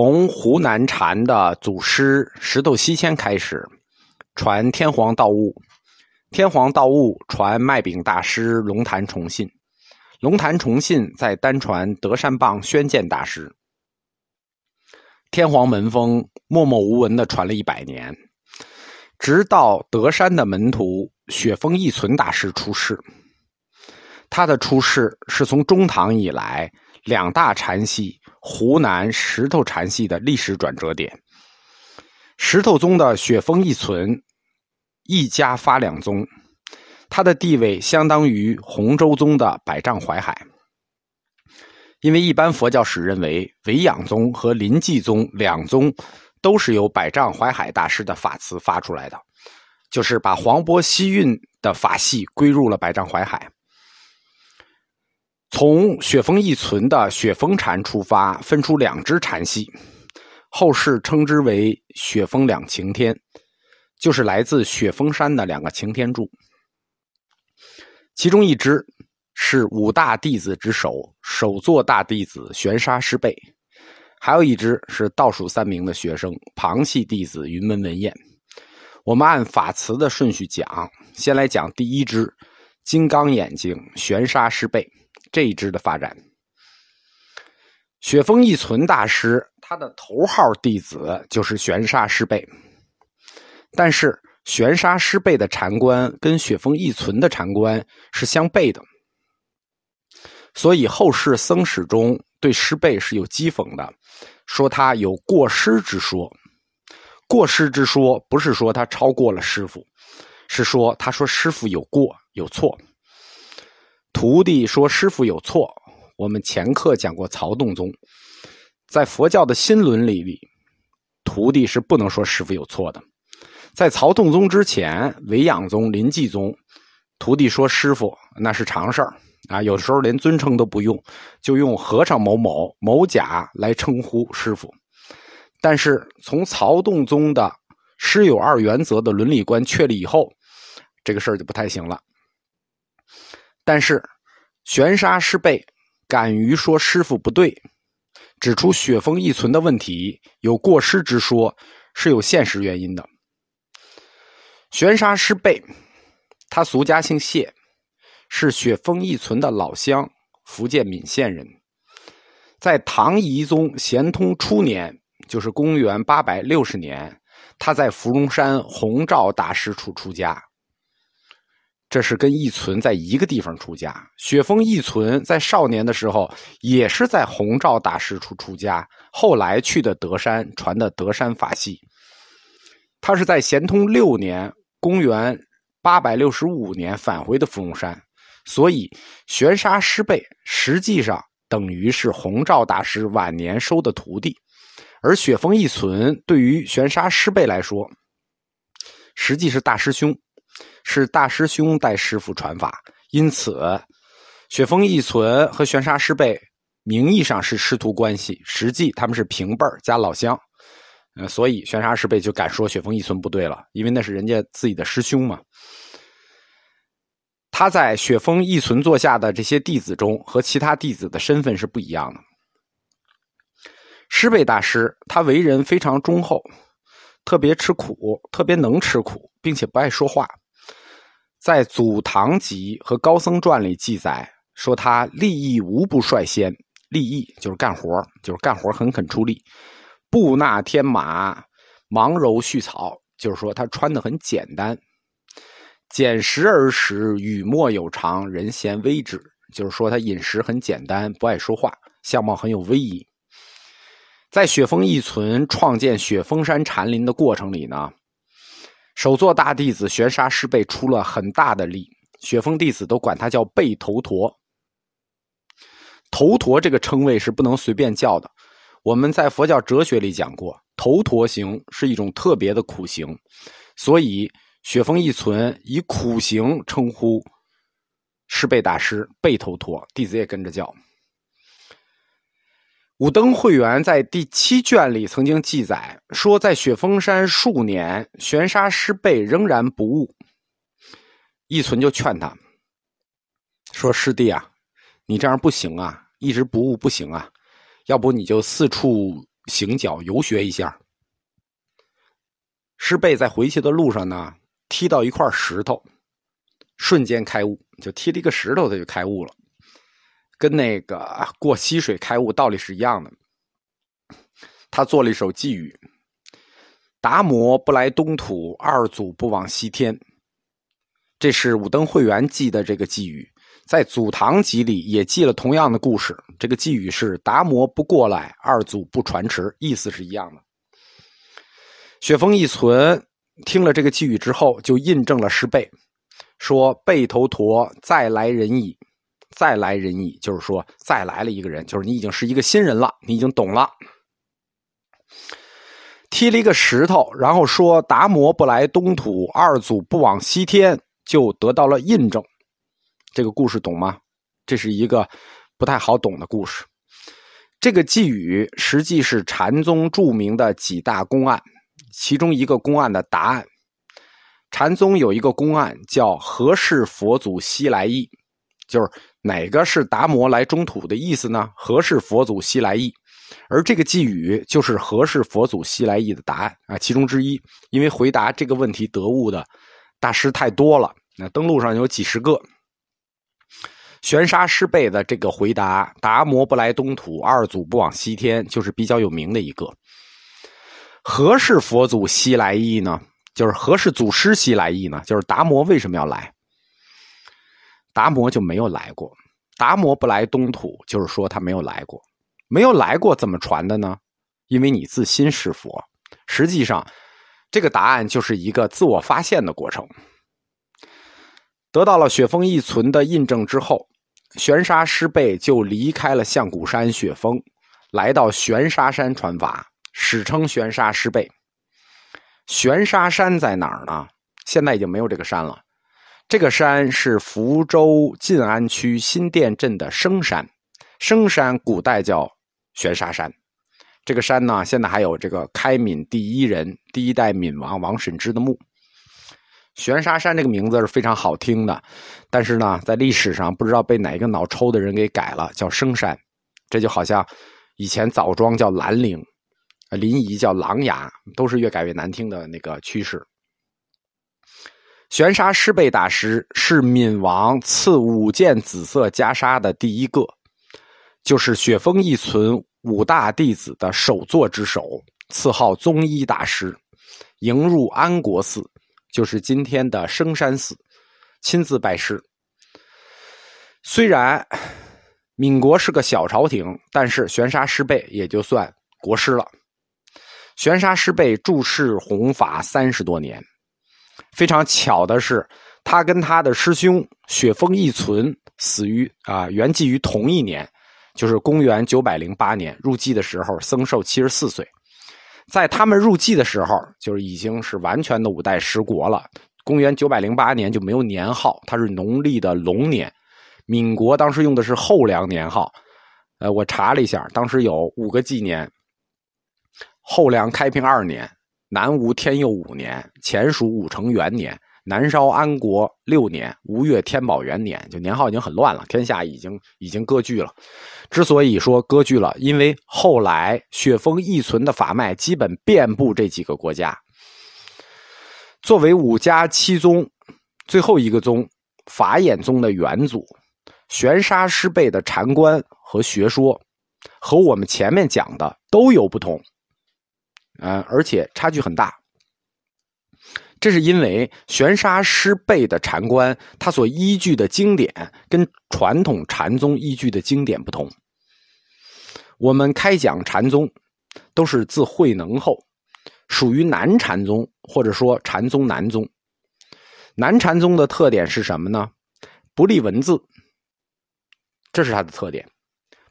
从湖南禅的祖师石头西迁开始，传天皇道悟，天皇道悟传麦饼大师龙潭崇信，龙潭崇信再单传德山棒宣鉴大师。天皇门风默默无闻的传了一百年，直到德山的门徒雪峰义存大师出世。他的出世是从中唐以来两大禅系湖南石头禅系的历史转折点。石头宗的雪峰义存一家发两宗，他的地位相当于洪州宗的百丈怀海。因为一般佛教史认为，维养宗和临济宗两宗都是由百丈怀海大师的法慈发出来的，就是把黄波西运的法系归入了百丈怀海。从雪峰一存的雪峰禅出发，分出两支禅系，后世称之为雪峰两擎天，就是来自雪峰山的两个擎天柱。其中一支。是五大弟子之首，首座大弟子玄沙师辈，还有一支是倒数三名的学生旁系弟子云门文彦。我们按法词的顺序讲，先来讲第一支金刚眼睛玄沙师辈这一支的发展。雪峰一存大师他的头号弟子就是玄沙师辈，但是玄沙师辈的禅观跟雪峰一存的禅观是相悖的。所以后世僧史中对师辈是有讥讽的，说他有过失之说。过失之说不是说他超过了师傅，是说他说师傅有过有错。徒弟说师傅有错。我们前课讲过曹洞宗，在佛教的新伦理里，徒弟是不能说师傅有错的。在曹洞宗之前，维养宗、临济宗，徒弟说师傅那是常事儿。啊，有时候连尊称都不用，就用和尚某某某甲来称呼师傅。但是从曹洞宗的师有二原则的伦理观确立以后，这个事儿就不太行了。但是玄沙师辈敢于说师傅不对，指出雪峰一存的问题有过失之说，是有现实原因的。玄沙师辈，他俗家姓谢。是雪峰一存的老乡，福建闽县人，在唐懿宗咸通初年，就是公元八百六十年，他在芙蓉山弘照大师处出家。这是跟一存在一个地方出家。雪峰一存在少年的时候，也是在弘照大师处出家，后来去的德山，传的德山法系。他是在咸通六年，公元八百六十五年返回的芙蓉山。所以，玄沙师辈实际上等于是弘照大师晚年收的徒弟，而雪峰一存对于玄沙师辈来说，实际是大师兄，是大师兄带师傅传法。因此，雪峰一存和玄沙师辈名义上是师徒关系，实际他们是平辈儿加老乡。呃，所以玄沙师辈就敢说雪峰一存不对了，因为那是人家自己的师兄嘛。他在雪峰一存座下的这些弟子中，和其他弟子的身份是不一样的。师贝大师他为人非常忠厚，特别吃苦，特别能吃苦，并且不爱说话。在《祖堂集》和《高僧传》里记载说，他立意无不率先，立意就是干活，就是干活很肯出力。布纳天马，忙柔蓄草，就是说他穿的很简单。俭食而食，语莫有常，人嫌微之。就是说，他饮食很简单，不爱说话，相貌很有威仪。在雪峰一存创建雪峰山禅林的过程里呢，首座大弟子玄沙师辈出了很大的力，雪峰弟子都管他叫背头陀。头陀这个称谓是不能随便叫的。我们在佛教哲学里讲过，头陀行是一种特别的苦行，所以。雪峰一存以苦行称呼师贝大师背头陀，弟子也跟着叫。武登会员在第七卷里曾经记载说，在雪峰山数年，玄沙师贝仍然不悟。一存就劝他说：“师弟啊，你这样不行啊，一直不悟不行啊，要不你就四处行脚游学一下。师贝在回去的路上呢，踢到一块石头，瞬间开悟，就踢了一个石头，他就开悟了，跟那个过溪水开悟道理是一样的。他做了一首寄语：“达摩不来东土，二祖不往西天。”这是武登会员记的这个寄语，在祖堂集里也记了同样的故事。这个寄语是“达摩不过来，二祖不传持”，意思是一样的。雪峰一存听了这个寄语之后，就印证了师贝说：“背头陀再来人矣，再来人矣。”就是说，再来了一个人，就是你已经是一个新人了，你已经懂了。踢了一个石头，然后说：“达摩不来东土，二祖不往西天。”就得到了印证。这个故事懂吗？这是一个不太好懂的故事。这个寄语实际是禅宗著名的几大公案，其中一个公案的答案。禅宗有一个公案叫“何事佛祖西来意”，就是哪个是达摩来中土的意思呢？“何是佛祖西来意”，而这个寄语就是“何是佛祖西来意”的答案啊，其中之一。因为回答这个问题得悟的大师太多了。那登录上有几十个，玄沙师辈的这个回答：“达摩不来东土，二祖不往西天”，就是比较有名的一个。何是佛祖西来意呢？就是何是祖师西来意呢？就是达摩为什么要来？达摩就没有来过。达摩不来东土，就是说他没有来过。没有来过，怎么传的呢？因为你自心是佛。实际上，这个答案就是一个自我发现的过程。得到了雪峰一存的印证之后，玄沙师辈就离开了象谷山雪峰，来到玄沙山传法，史称玄沙师辈。玄沙山在哪儿呢？现在已经没有这个山了。这个山是福州晋安区新店镇的生山，生山古代叫玄沙山。这个山呢，现在还有这个开闽第一人、第一代闽王王审知的墓。玄沙山这个名字是非常好听的，但是呢，在历史上不知道被哪个脑抽的人给改了，叫生山。这就好像以前枣庄叫兰陵，临沂叫琅琊，都是越改越难听的那个趋势。玄沙师贝大师是闽王赐五件紫色袈裟的第一个，就是雪峰一存五大弟子的首座之首，赐号宗一大师，迎入安国寺。就是今天的生山寺，亲自拜师。虽然闽国是个小朝廷，但是玄沙师贝也就算国师了。玄沙师贝注释弘法三十多年，非常巧的是，他跟他的师兄雪峰一存死于啊，圆寂于同一年，就是公元九百零八年入寂的时候，僧寿七十四岁。在他们入寂的时候，就是已经是完全的五代十国了。公元九百零八年就没有年号，它是农历的龙年。闽国当时用的是后梁年号。呃，我查了一下，当时有五个纪年：后梁开平二年、南吴天佑五年、前蜀武成元年、南烧安国六年、吴越天宝元年。就年号已经很乱了，天下已经已经割据了。之所以说割据了，因为后来雪峰一存的法脉基本遍布这几个国家。作为五家七宗最后一个宗法眼宗的元祖，玄沙师辈的禅观和学说和我们前面讲的都有不同，嗯，而且差距很大。这是因为玄沙师辈的禅观，他所依据的经典跟传统禅宗依据的经典不同。我们开讲禅宗，都是自慧能后，属于南禅宗，或者说禅宗南宗。南禅宗的特点是什么呢？不立文字，这是它的特点。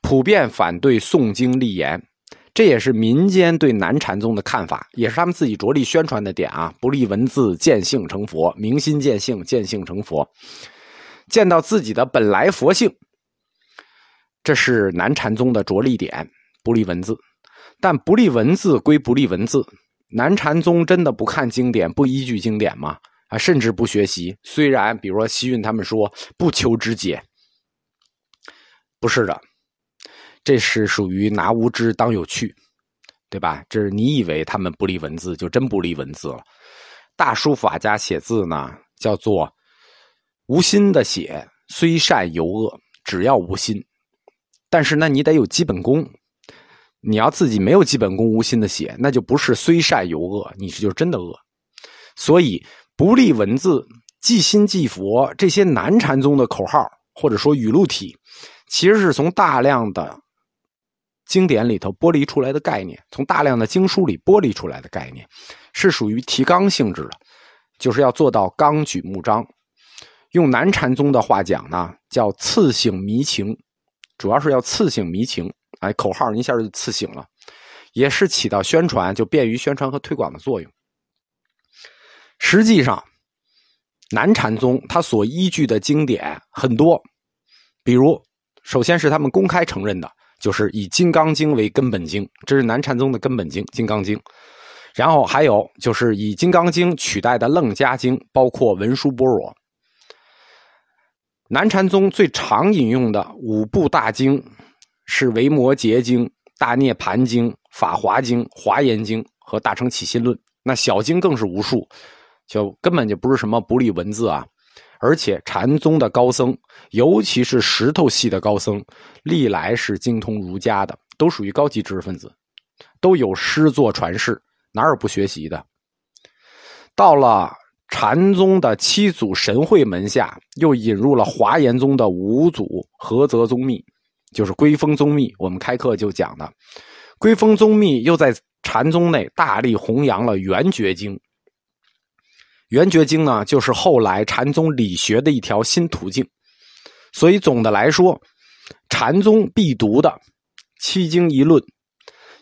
普遍反对诵经立言。这也是民间对南禅宗的看法，也是他们自己着力宣传的点啊！不立文字，见性成佛，明心见性，见性成佛，见到自己的本来佛性，这是南禅宗的着力点。不立文字，但不立文字归不立文字，南禅宗真的不看经典，不依据经典吗？啊，甚至不学习？虽然，比如说西运他们说不求知解，不是的。这是属于拿无知当有趣，对吧？这是你以为他们不立文字，就真不立文字了。大书法家写字呢，叫做无心的写，虽善犹恶，只要无心。但是那你得有基本功，你要自己没有基本功，无心的写，那就不是虽善犹恶，你是就真的恶。所以不立文字，即心即佛这些南禅宗的口号或者说语录体，其实是从大量的。经典里头剥离出来的概念，从大量的经书里剥离出来的概念，是属于提纲性质的，就是要做到纲举目张。用南禅宗的话讲呢，叫刺醒迷情，主要是要刺醒迷情。哎，口号一下就刺醒了，也是起到宣传，就便于宣传和推广的作用。实际上，南禅宗他所依据的经典很多，比如，首先是他们公开承认的。就是以《金刚经》为根本经，这是南禅宗的根本经《金刚经》。然后还有就是以《金刚经》取代的《楞伽经》，包括文殊般若。南禅宗最常引用的五部大经是《维摩诘经》《大涅盘经》《法华经》《华严经》和《大乘起信论》。那小经更是无数，就根本就不是什么不立文字啊。而且禅宗的高僧，尤其是石头系的高僧，历来是精通儒家的，都属于高级知识分子，都有诗作传世，哪有不学习的？到了禅宗的七祖神会门下，又引入了华严宗的五祖菏泽宗密，就是归峰宗密。我们开课就讲的，归峰宗密又在禅宗内大力弘扬了圆觉经。圆觉经呢，就是后来禅宗理学的一条新途径。所以总的来说，禅宗必读的七经一论，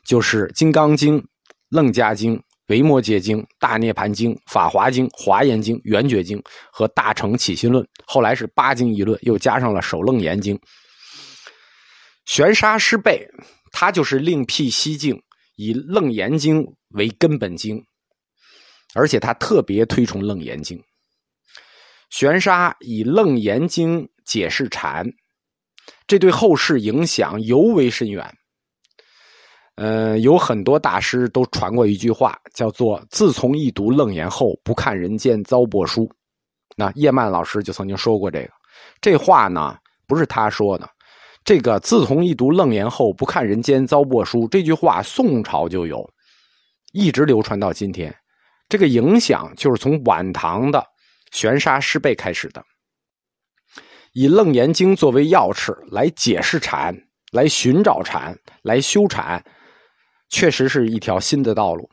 就是《金刚经》《楞伽经》《维摩诘经》《大涅盘经》《法华经》《华严经》《圆觉经》和《大乘起心论》。后来是八经一论，又加上了《首楞严经》。玄沙师备，他就是另辟蹊径，以《楞严经》为根本经。而且他特别推崇《楞严经》，玄沙以《楞严经》解释禅，这对后世影响尤为深远。呃，有很多大师都传过一句话，叫做“自从一读楞严后，不看人间糟粕书”。那叶曼老师就曾经说过这个，这话呢不是他说的，这个“自从一读楞严后，不看人间糟粕书”这句话，宋朝就有，一直流传到今天。这个影响就是从晚唐的玄沙师备开始的，以《楞严经》作为钥匙来解释禅，来寻找禅，来修禅，确实是一条新的道路。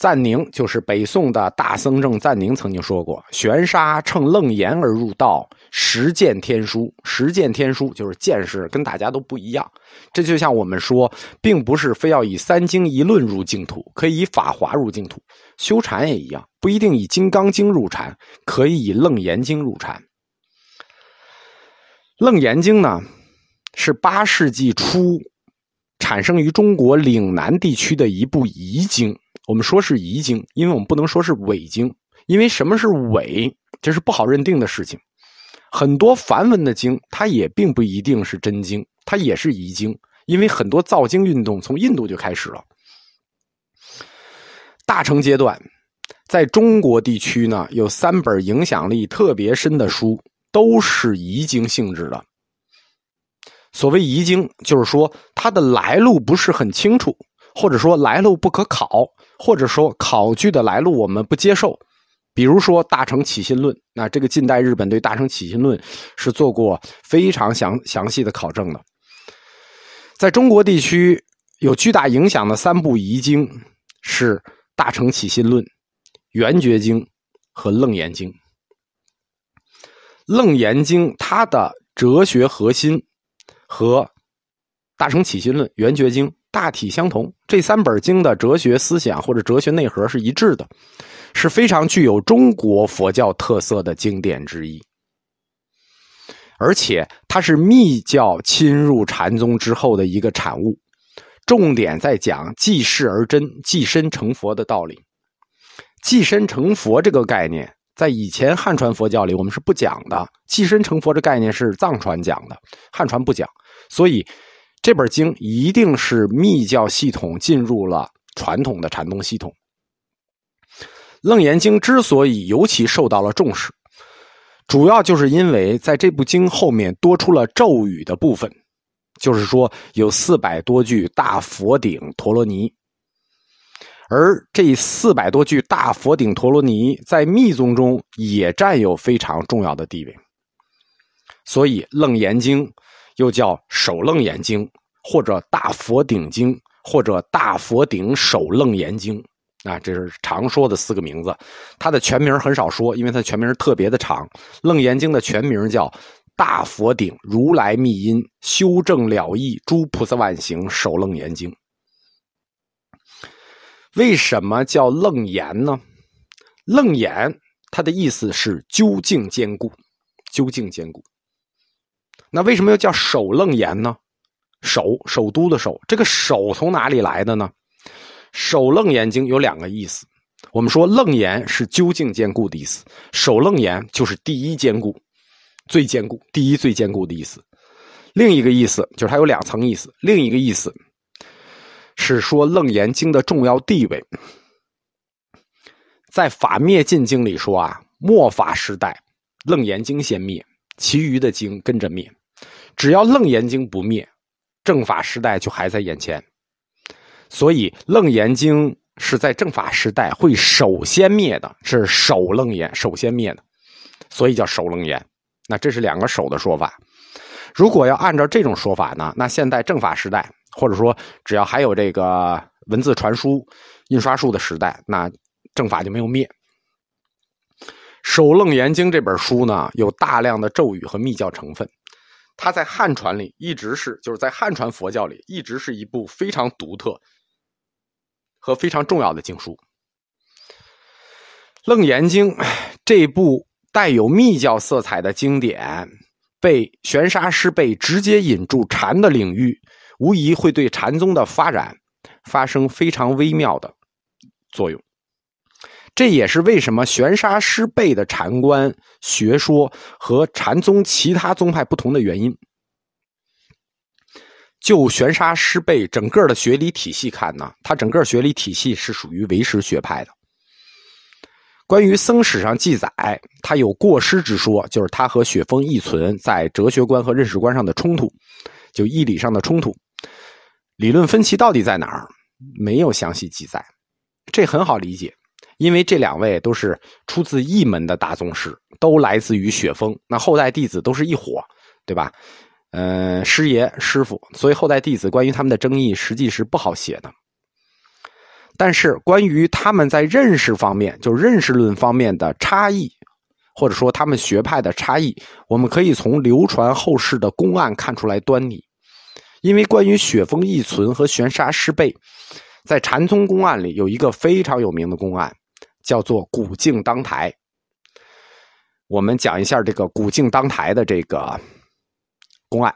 赞宁就是北宋的大僧正赞宁曾经说过：“玄沙乘楞严而入道，实见天书。实见天书就是见识跟大家都不一样。这就像我们说，并不是非要以三经一论入净土，可以以法华入净土。修禅也一样，不一定以金刚经入禅，可以以楞严经入禅。楞严经呢，是八世纪初产生于中国岭南地区的一部遗经。”我们说是遗经，因为我们不能说是伪经，因为什么是伪，这是不好认定的事情。很多梵文的经，它也并不一定是真经，它也是遗经，因为很多造经运动从印度就开始了。大乘阶段，在中国地区呢，有三本影响力特别深的书，都是遗经性质的。所谓遗经，就是说它的来路不是很清楚，或者说来路不可考。或者说考据的来路我们不接受，比如说《大乘起信论》，那这个近代日本对《大乘起信论》是做过非常详详细的考证的。在中国地区有巨大影响的三部遗经是《大乘起信论》《圆觉经》和《楞严经》。《楞严经》它的哲学核心和《大乘起信论》《圆觉经》。大体相同，这三本经的哲学思想或者哲学内核是一致的，是非常具有中国佛教特色的经典之一。而且它是密教侵入禅宗之后的一个产物，重点在讲即事而真、即身成佛的道理。即身成佛这个概念，在以前汉传佛教里我们是不讲的，即身成佛的概念是藏传讲的，汉传不讲，所以。这本经一定是密教系统进入了传统的禅宗系统。《楞严经》之所以尤其受到了重视，主要就是因为在这部经后面多出了咒语的部分，就是说有四百多句大佛顶陀罗尼，而这四百多句大佛顶陀罗尼在密宗中也占有非常重要的地位，所以《楞严经》。又叫《首楞严经》，或者《大佛顶经》，或者《大佛顶首楞严经》啊，这是常说的四个名字。它的全名很少说，因为它全名特别的长。《楞严经》的全名叫《大佛顶如来密因修正了义诸菩萨万行首楞严经》。为什么叫楞严呢？楞严它的意思是究竟坚固，究竟坚固。那为什么要叫首楞严呢？首首都的首，这个首从哪里来的呢？首楞严经有两个意思。我们说楞严是究竟坚固的意思，首楞严就是第一坚固、最坚固、第一最坚固的意思。另一个意思就是它有两层意思。另一个意思是说楞严经的重要地位，在法灭尽经里说啊，末法时代楞严经先灭，其余的经跟着灭。只要楞严经不灭，正法时代就还在眼前，所以楞严经是在正法时代会首先灭的，是首楞严首先灭的，所以叫首楞严。那这是两个首的说法。如果要按照这种说法呢，那现在正法时代，或者说只要还有这个文字传输、印刷术的时代，那正法就没有灭。《首楞严经》这本书呢，有大量的咒语和密教成分。它在汉传里一直是，就是在汉传佛教里一直是一部非常独特和非常重要的经书。《楞严经》这部带有密教色彩的经典，被玄沙师被直接引入禅的领域，无疑会对禅宗的发展发生非常微妙的作用。这也是为什么玄沙师辈的禅观学说和禅宗其他宗派不同的原因。就玄沙师辈整个的学理体系看呢，他整个学理体系是属于唯识学派的。关于僧史上记载，他有过失之说，就是他和雪峰义存在哲学观和认识观上的冲突，就义理上的冲突，理论分歧到底在哪儿？没有详细记载，这很好理解。因为这两位都是出自一门的大宗师，都来自于雪峰，那后代弟子都是一伙，对吧？嗯，师爷师傅，所以后代弟子关于他们的争议实际是不好写的。但是关于他们在认识方面，就认识论方面的差异，或者说他们学派的差异，我们可以从流传后世的公案看出来端倪。因为关于雪峰义存和玄沙师辈，在禅宗公案里有一个非常有名的公案。叫做古镜当台。我们讲一下这个古镜当台的这个公案。